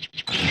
you